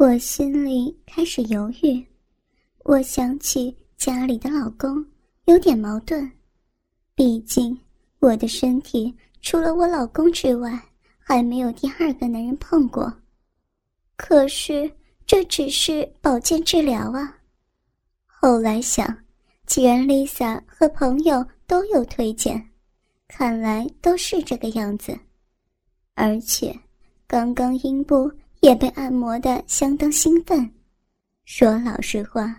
我心里开始犹豫，我想起家里的老公，有点矛盾。毕竟我的身体除了我老公之外，还没有第二个男人碰过。可是这只是保健治疗啊。后来想，既然 Lisa 和朋友都有推荐，看来都是这个样子。而且，刚刚阴部。也被按摩的相当兴奋。说老实话，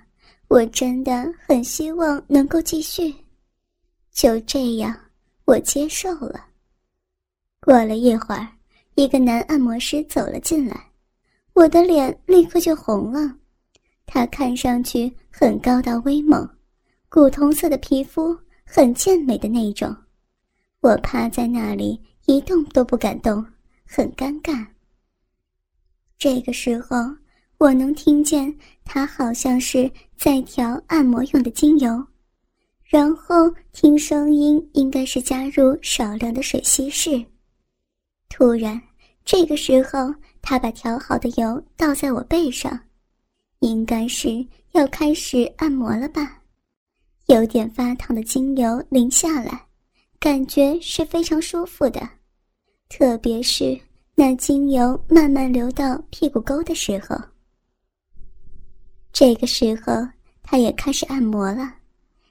我真的很希望能够继续。就这样，我接受了。过了一会儿，一个男按摩师走了进来，我的脸立刻就红了。他看上去很高大威猛，古铜色的皮肤，很健美的那种。我趴在那里一动都不敢动，很尴尬。这个时候，我能听见他好像是在调按摩用的精油，然后听声音应该是加入少量的水稀释。突然，这个时候他把调好的油倒在我背上，应该是要开始按摩了吧？有点发烫的精油淋下来，感觉是非常舒服的，特别是。那精油慢慢流到屁股沟的时候，这个时候他也开始按摩了。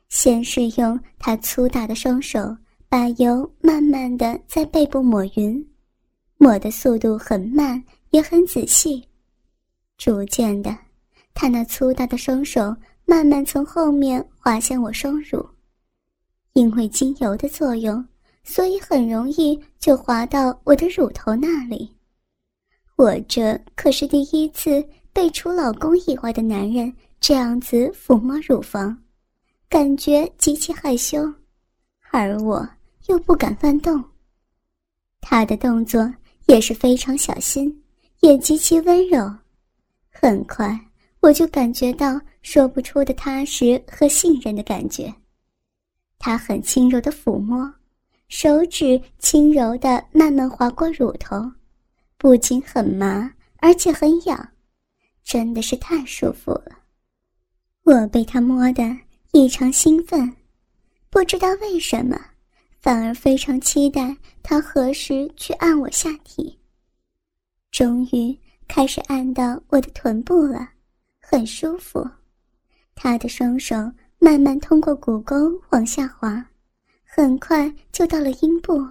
先是用他粗大的双手把油慢慢的在背部抹匀，抹的速度很慢，也很仔细。逐渐的，他那粗大的双手慢慢从后面滑向我双乳，因为精油的作用。所以很容易就滑到我的乳头那里。我这可是第一次被除老公以外的男人这样子抚摸乳房，感觉极其害羞，而我又不敢乱动。他的动作也是非常小心，也极其温柔。很快我就感觉到说不出的踏实和信任的感觉。他很轻柔的抚摸。手指轻柔的慢慢划过乳头，不仅很麻，而且很痒，真的是太舒服了。我被他摸得异常兴奋，不知道为什么，反而非常期待他何时去按我下体。终于开始按到我的臀部了，很舒服。他的双手慢慢通过骨沟往下滑。很快就到了阴部，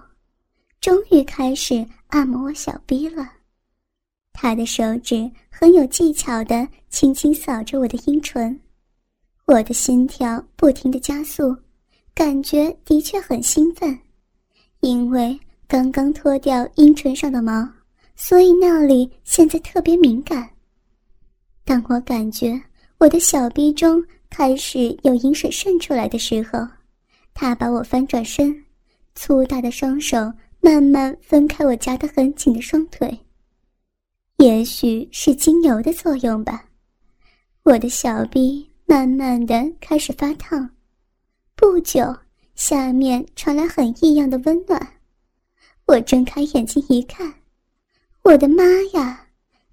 终于开始按摩我小臂了。他的手指很有技巧的轻轻扫着我的阴唇，我的心跳不停的加速，感觉的确很兴奋，因为刚刚脱掉阴唇上的毛，所以那里现在特别敏感。当我感觉我的小臂中开始有阴水渗出来的时候，他把我翻转身，粗大的双手慢慢分开我夹得很紧的双腿。也许是精油的作用吧，我的小臂慢慢的开始发烫。不久，下面传来很异样的温暖。我睁开眼睛一看，我的妈呀！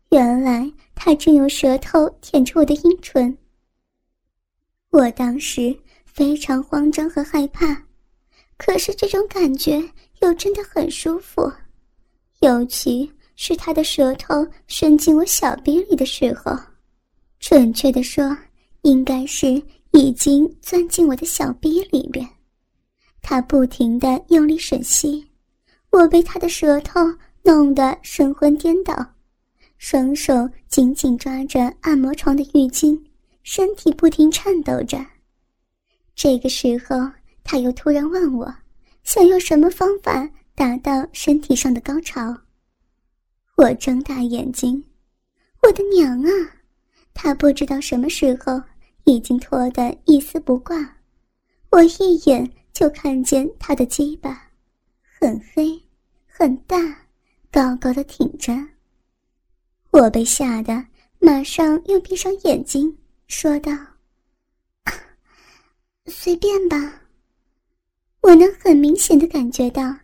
原来他正用舌头舔着我的阴唇。我当时。非常慌张和害怕，可是这种感觉又真的很舒服，尤其是他的舌头伸进我小臂里的时候，准确的说，应该是已经钻进我的小臂里边。他不停的用力吮吸，我被他的舌头弄得神魂颠倒，双手紧紧抓着按摩床的浴巾，身体不停颤抖着。这个时候，他又突然问我，想用什么方法达到身体上的高潮。我睁大眼睛，我的娘啊！他不知道什么时候已经脱得一丝不挂，我一眼就看见他的鸡巴，很黑，很大，高高的挺着。我被吓得马上又闭上眼睛，说道。随便吧。我能很明显的感觉到，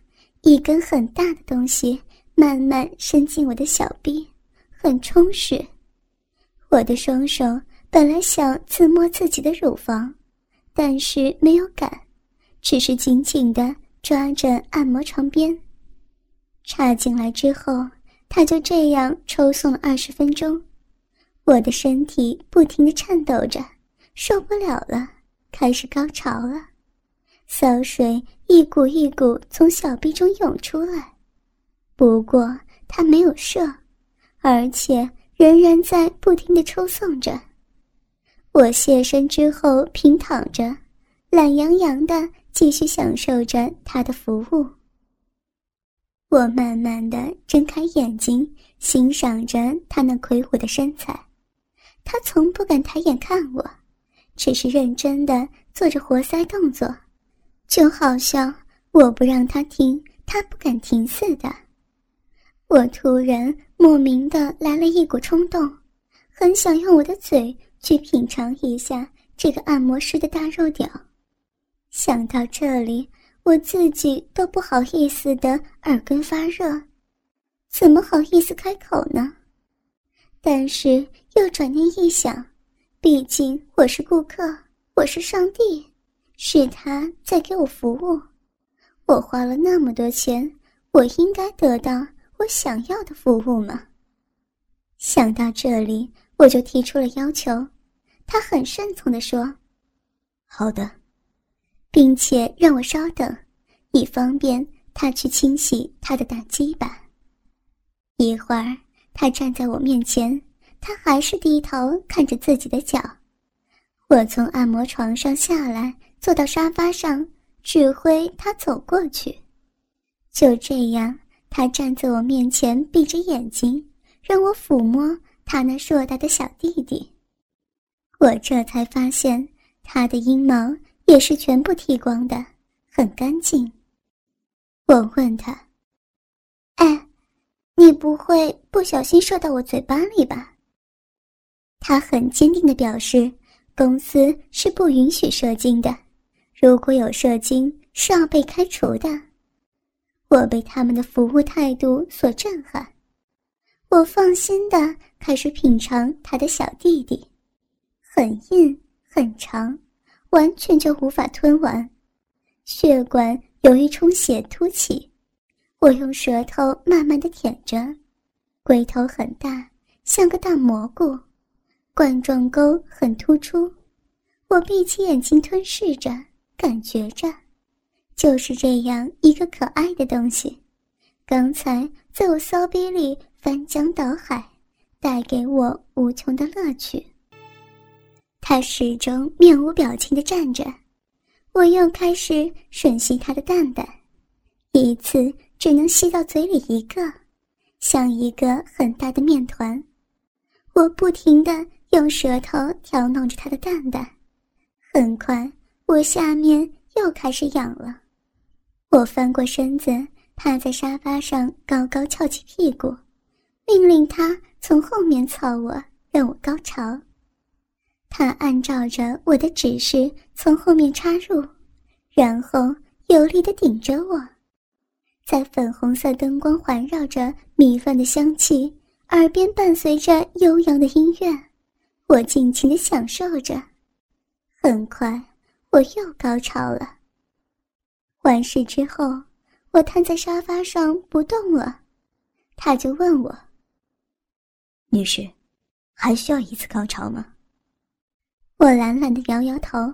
一根很大的东西慢慢伸进我的小臂，很充实。我的双手本来想自摸自己的乳房，但是没有敢，只是紧紧的抓着按摩床边。插进来之后，他就这样抽送了二十分钟，我的身体不停的颤抖着，受不了了，开始高潮了，骚水一股一股从小臂中涌出来，不过他没有射，而且仍然在不停的抽送着。我卸身之后平躺着，懒洋洋的继续享受着他的服务。我慢慢的睁开眼睛，欣赏着他那魁梧的身材。他从不敢抬眼看我，只是认真的做着活塞动作，就好像我不让他停，他不敢停似的。我突然莫名的来了一股冲动，很想用我的嘴去品尝一下这个按摩师的大肉屌。想到这里。我自己都不好意思的耳根发热，怎么好意思开口呢？但是又转念一想，毕竟我是顾客，我是上帝，是他在给我服务，我花了那么多钱，我应该得到我想要的服务吗。想到这里，我就提出了要求，他很顺从的说：“好的。”并且让我稍等，以方便他去清洗他的大鸡巴。一会儿，他站在我面前，他还是低头看着自己的脚。我从按摩床上下来，坐到沙发上，指挥他走过去。就这样，他站在我面前，闭着眼睛，让我抚摸他那硕大的小弟弟。我这才发现他的阴毛。也是全部剃光的，很干净。我问他：“哎，你不会不小心射到我嘴巴里吧？”他很坚定的表示：“公司是不允许射精的，如果有射精是要被开除的。”我被他们的服务态度所震撼，我放心的开始品尝他的小弟弟，很硬很长。完全就无法吞完，血管由于充血凸起，我用舌头慢慢的舔着，龟头很大，像个大蘑菇，冠状沟很突出，我闭起眼睛吞噬着，感觉着，就是这样一个可爱的东西，刚才在我骚逼里翻江倒海，带给我无穷的乐趣。他始终面无表情的站着，我又开始吮吸他的蛋蛋，一次只能吸到嘴里一个，像一个很大的面团。我不停的用舌头挑弄着他的蛋蛋，很快我下面又开始痒了。我翻过身子，趴在沙发上，高高翘起屁股，命令他从后面操我，让我高潮。他按照着我的指示从后面插入，然后有力的顶着我，在粉红色灯光环绕着、米饭的香气，耳边伴随着悠扬的音乐，我尽情的享受着。很快，我又高潮了。完事之后，我瘫在沙发上不动了，他就问我：“女士，还需要一次高潮吗？”我懒懒的摇摇头，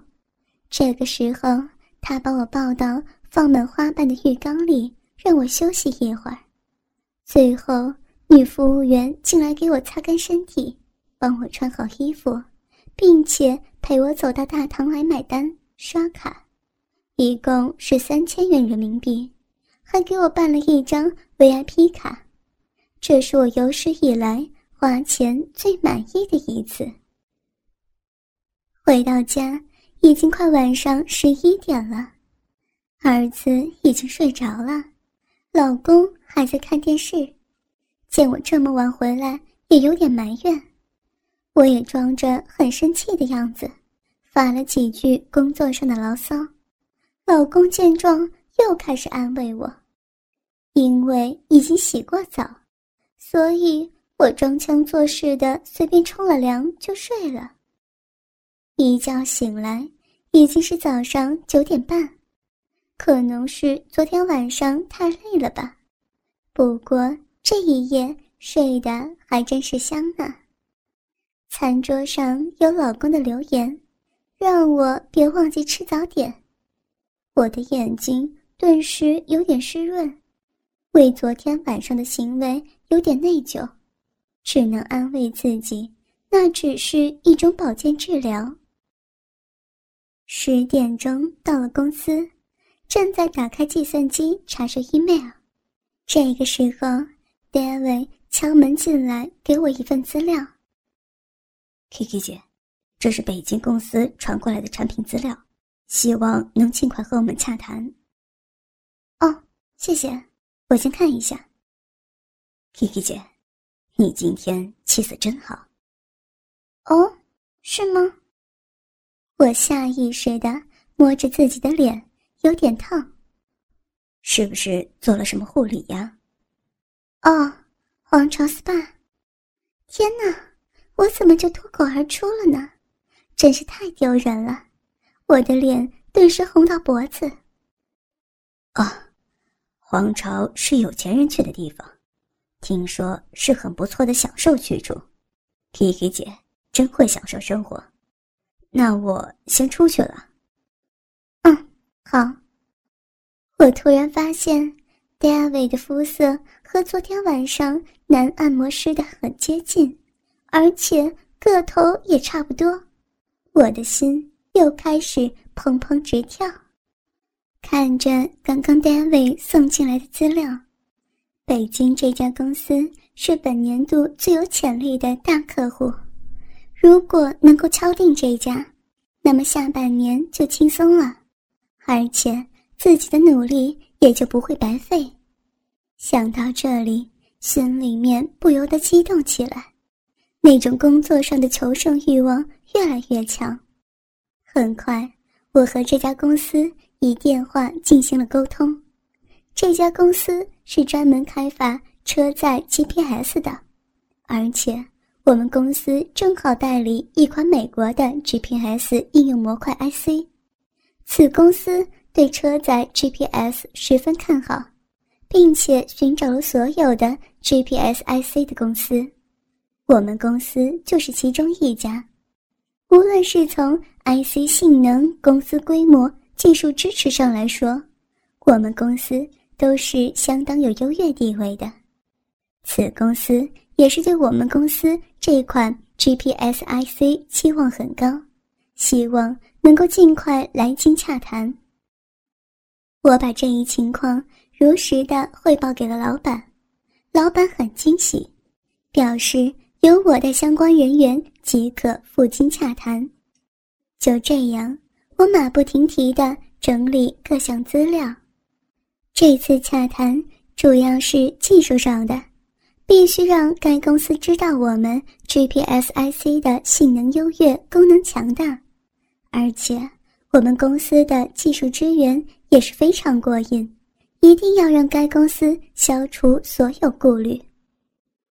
这个时候，他把我抱到放满花瓣的浴缸里，让我休息一会儿。最后，女服务员进来给我擦干身体，帮我穿好衣服，并且陪我走到大堂来买单刷卡，一共是三千元人民币，还给我办了一张 VIP 卡，这是我有史以来花钱最满意的一次。回到家，已经快晚上十一点了，儿子已经睡着了，老公还在看电视。见我这么晚回来，也有点埋怨，我也装着很生气的样子，发了几句工作上的牢骚。老公见状，又开始安慰我，因为已经洗过澡，所以我装腔作势的随便冲了凉就睡了。一觉醒来，已经是早上九点半，可能是昨天晚上太累了吧。不过这一夜睡得还真是香呢。餐桌上有老公的留言，让我别忘记吃早点。我的眼睛顿时有点湿润，为昨天晚上的行为有点内疚，只能安慰自己，那只是一种保健治疗。十点钟到了公司，正在打开计算机查收 email。这个时候，David 敲门进来，给我一份资料。Kiki 姐，这是北京公司传过来的产品资料，希望能尽快和我们洽谈。哦，谢谢，我先看一下。Kiki 姐，你今天气色真好。哦，是吗？我下意识的摸着自己的脸，有点烫。是不是做了什么护理呀？哦，皇朝 SPA。天哪，我怎么就脱口而出了呢？真是太丢人了！我的脸顿时红到脖子。啊，皇朝是有钱人去的地方，听说是很不错的享受去处。Kiki 姐真会享受生活。那我先出去了。嗯，好。我突然发现，David 的肤色和昨天晚上男按摩师的很接近，而且个头也差不多。我的心又开始砰砰直跳。看着刚刚 David 送进来的资料，北京这家公司是本年度最有潜力的大客户。如果能够敲定这家，那么下半年就轻松了，而且自己的努力也就不会白费。想到这里，心里面不由得激动起来，那种工作上的求胜欲望越来越强。很快，我和这家公司以电话进行了沟通。这家公司是专门开发车载 GPS 的，而且。我们公司正好代理一款美国的 GPS 应用模块 IC，此公司对车载 GPS 十分看好，并且寻找了所有的 GPS IC 的公司，我们公司就是其中一家。无论是从 IC 性能、公司规模、技术支持上来说，我们公司都是相当有优越地位的。此公司。也是对我们公司这款 GPS IC 期望很高，希望能够尽快来京洽谈。我把这一情况如实的汇报给了老板，老板很惊喜，表示有我的相关人员即可赴京洽谈。就这样，我马不停蹄的整理各项资料。这次洽谈主要是技术上的。必须让该公司知道我们 GPS IC 的性能优越、功能强大，而且我们公司的技术支援也是非常过硬，一定要让该公司消除所有顾虑。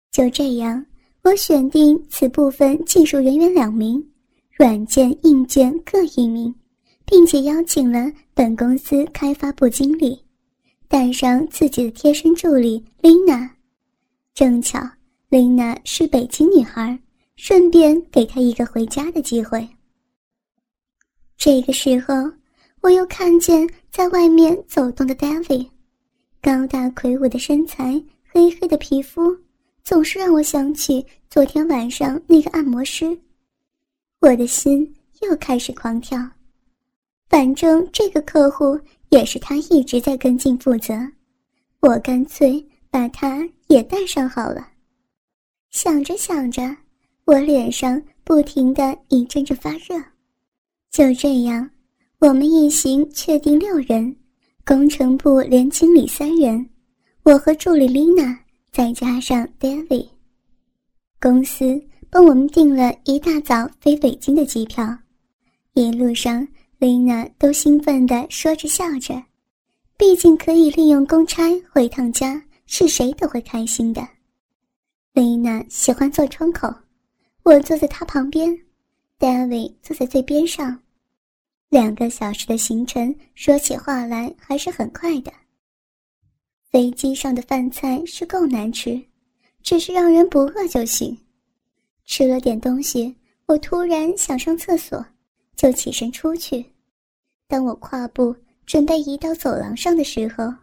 就这样，我选定此部分技术人员两名，软件、硬件各一名，并且邀请了本公司开发部经理，带上自己的贴身助理 Lina。正巧，琳娜是北京女孩，顺便给她一个回家的机会。这个时候，我又看见在外面走动的 David，高大魁梧的身材，黑黑的皮肤，总是让我想起昨天晚上那个按摩师。我的心又开始狂跳，反正这个客户也是他一直在跟进负责，我干脆把他。也带上好了。想着想着，我脸上不停的一阵阵发热。就这样，我们一行确定六人，工程部连经理三人，我和助理丽娜，再加上 David。公司帮我们订了一大早飞北京的机票，一路上丽娜都兴奋的说着笑着，毕竟可以利用公差回趟家。是谁都会开心的。丽娜喜欢坐窗口，我坐在她旁边，David 坐在最边上。两个小时的行程，说起话来还是很快的。飞机上的饭菜是够难吃，只是让人不饿就行。吃了点东西，我突然想上厕所，就起身出去。当我跨步准备移到走廊上的时候，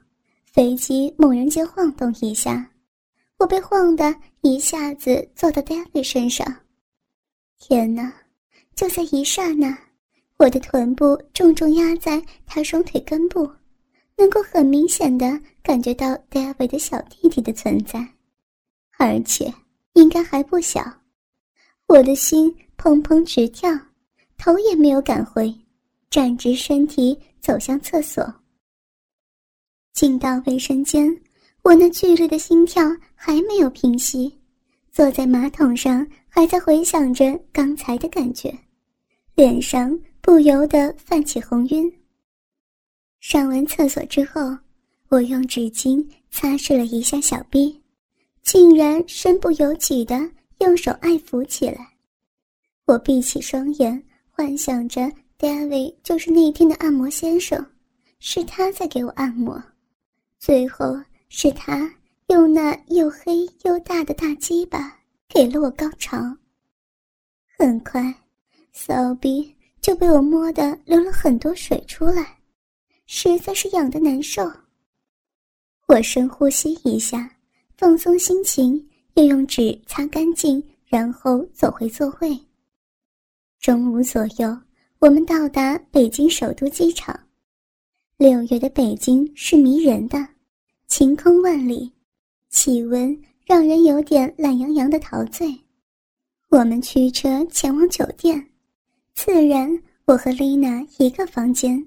飞机猛然间晃动一下，我被晃得一下子坐到 David 身上。天哪！就在一刹那，我的臀部重重压在他双腿根部。能够很明显的感觉到 David 的小弟弟的存在，而且应该还不小。我的心砰砰直跳，头也没有敢回，站直身体走向厕所。进到卫生间，我那剧烈的心跳还没有平息，坐在马桶上还在回想着刚才的感觉，脸上不由得泛起红晕。上完厕所之后，我用纸巾擦拭了一下小臂，竟然身不由己的用手爱抚起来。我闭起双眼，幻想着 David 就是那天的按摩先生，是他在给我按摩，最后是他用那又黑又大的大鸡巴给了我高潮。很快，骚逼就被我摸得流了很多水出来。实在是痒的难受。我深呼吸一下，放松心情，又用纸擦干净，然后走回座位。中午左右，我们到达北京首都机场。六月的北京是迷人的，晴空万里，气温让人有点懒洋洋的陶醉。我们驱车前往酒店，自然我和丽娜一个房间。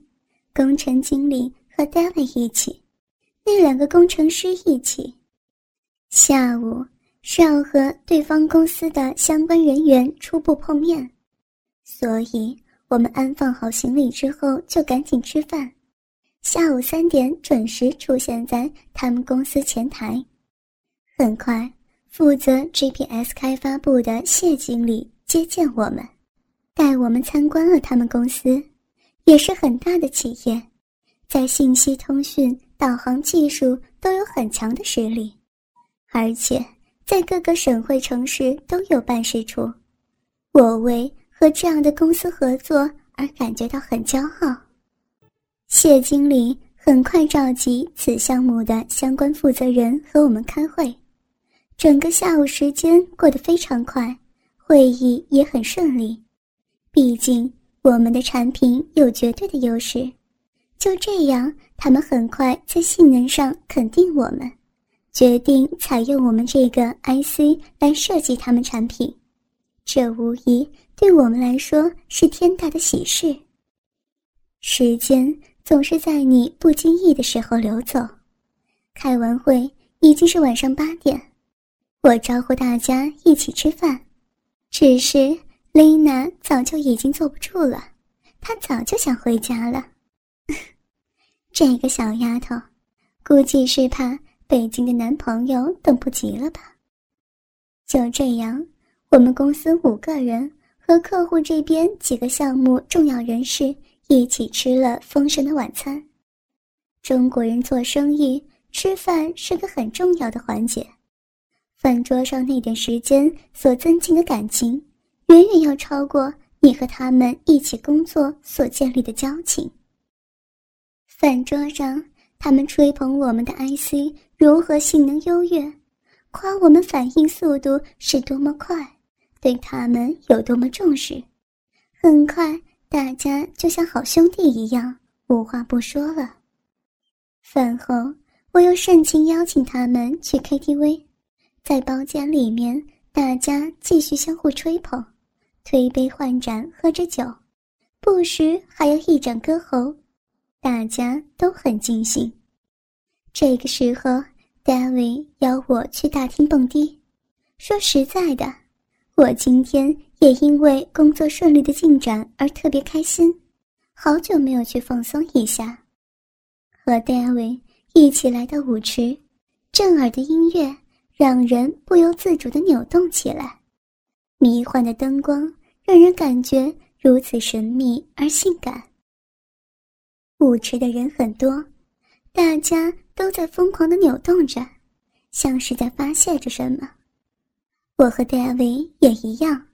工程经理和 David 一起，那两个工程师一起。下午是要和对方公司的相关人员初步碰面，所以我们安放好行李之后就赶紧吃饭。下午三点准时出现在他们公司前台。很快，负责 GPS 开发部的谢经理接见我们，带我们参观了他们公司。也是很大的企业，在信息通讯、导航技术都有很强的实力，而且在各个省会城市都有办事处。我为和这样的公司合作而感觉到很骄傲。谢经理很快召集此项目的相关负责人和我们开会，整个下午时间过得非常快，会议也很顺利，毕竟。我们的产品有绝对的优势，就这样，他们很快在性能上肯定我们，决定采用我们这个 IC 来设计他们产品。这无疑对我们来说是天大的喜事。时间总是在你不经意的时候流走。开完会已经是晚上八点，我招呼大家一起吃饭，只是。丽娜早就已经坐不住了，她早就想回家了。这个小丫头，估计是怕北京的男朋友等不及了吧。就这样，我们公司五个人和客户这边几个项目重要人士一起吃了丰盛的晚餐。中国人做生意，吃饭是个很重要的环节。饭桌上那点时间所增进的感情。远远要超过你和他们一起工作所建立的交情。饭桌上，他们吹捧我们的 IC 如何性能优越，夸我们反应速度是多么快，对他们有多么重视。很快，大家就像好兄弟一样，无话不说了。饭后，我又盛情邀请他们去 KTV，在包间里面，大家继续相互吹捧。推杯换盏，喝着酒，不时还要一展歌喉，大家都很尽兴。这个时候，David 邀我去大厅蹦迪。说实在的，我今天也因为工作顺利的进展而特别开心，好久没有去放松一下。和 David 一起来到舞池，震耳的音乐让人不由自主的扭动起来。迷幻的灯光让人感觉如此神秘而性感。舞池的人很多，大家都在疯狂的扭动着，像是在发泄着什么。我和戴维也一样，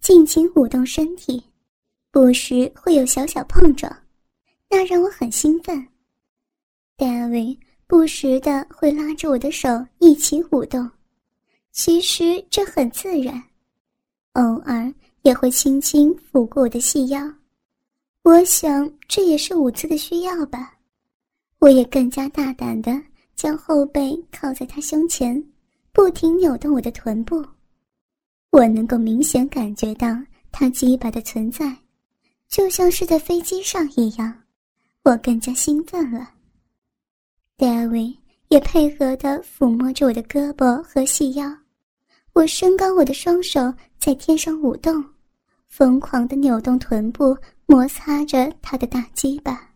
尽情舞动身体，不时会有小小碰撞，那让我很兴奋。戴维不时的会拉着我的手一起舞动，其实这很自然，偶尔也会轻轻抚过我的细腰。我想这也是舞姿的需要吧。我也更加大胆的将后背靠在他胸前，不停扭动我的臀部。我能够明显感觉到他鸡巴的存在，就像是在飞机上一样。我更加兴奋了。戴维也配合的抚摸着我的胳膊和细腰，我伸高我的双手在天上舞动，疯狂的扭动臀部，摩擦着他的大鸡巴。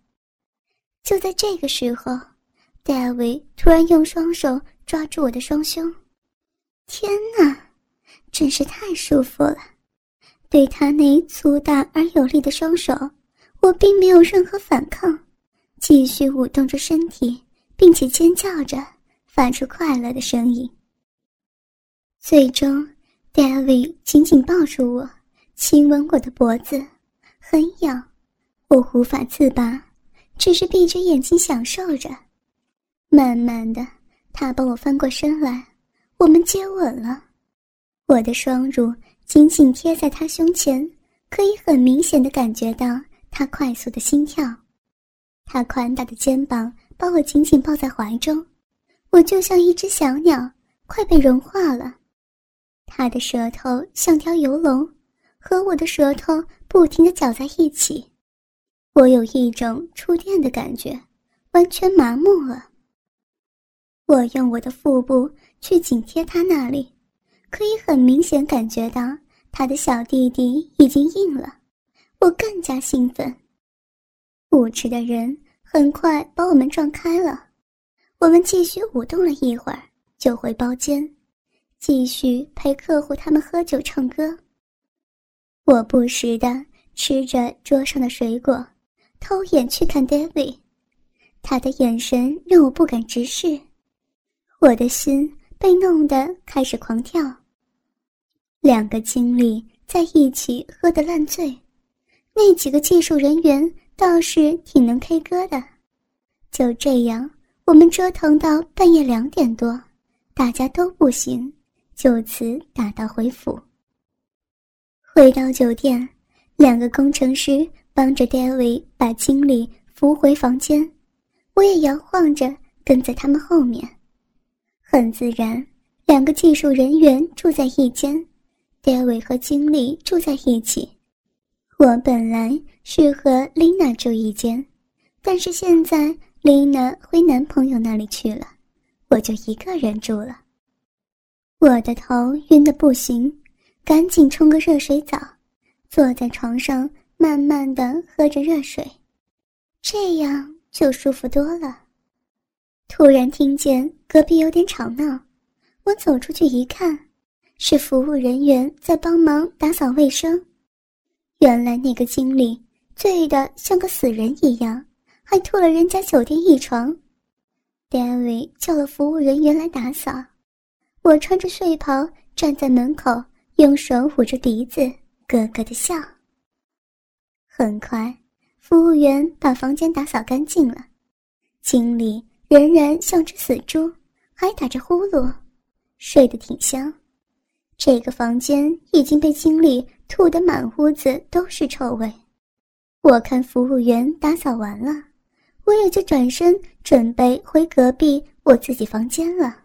就在这个时候，戴维突然用双手抓住我的双胸。天哪！真是太舒服了，对他那粗大而有力的双手，我并没有任何反抗，继续舞动着身体，并且尖叫着，发出快乐的声音。最终，David 紧紧抱住我，亲吻我的脖子，很痒，我无法自拔，只是闭着眼睛享受着。慢慢的，他帮我翻过身来，我们接吻了。我的双乳紧紧贴在他胸前，可以很明显的感觉到他快速的心跳。他宽大的肩膀把我紧紧抱在怀中，我就像一只小鸟，快被融化了。他的舌头像条游龙，和我的舌头不停的搅在一起，我有一种触电的感觉，完全麻木了。我用我的腹部去紧贴他那里。可以很明显感觉到他的小弟弟已经硬了，我更加兴奋。舞池的人很快把我们撞开了，我们继续舞动了一会儿，就回包间，继续陪客户他们喝酒唱歌。我不时的吃着桌上的水果，偷眼去看 David，他的眼神让我不敢直视，我的心被弄得开始狂跳。两个经理在一起喝得烂醉，那几个技术人员倒是挺能 K 歌的。就这样，我们折腾到半夜两点多，大家都不行，就此打道回府。回到酒店，两个工程师帮着 David 把经理扶回房间，我也摇晃着跟在他们后面。很自然，两个技术人员住在一间。戴维和经理住在一起，我本来是和丽娜住一间，但是现在丽娜回男朋友那里去了，我就一个人住了。我的头晕得不行，赶紧冲个热水澡，坐在床上慢慢的喝着热水，这样就舒服多了。突然听见隔壁有点吵闹，我走出去一看。是服务人员在帮忙打扫卫生。原来那个经理醉得像个死人一样，还吐了人家酒店一床。David 叫了服务人员来打扫，我穿着睡袍站在门口，用手捂着鼻子，咯咯的笑。很快，服务员把房间打扫干净了，经理仍然像只死猪，还打着呼噜，睡得挺香。这个房间已经被经理吐得满屋子都是臭味。我看服务员打扫完了，我也就转身准备回隔壁我自己房间了。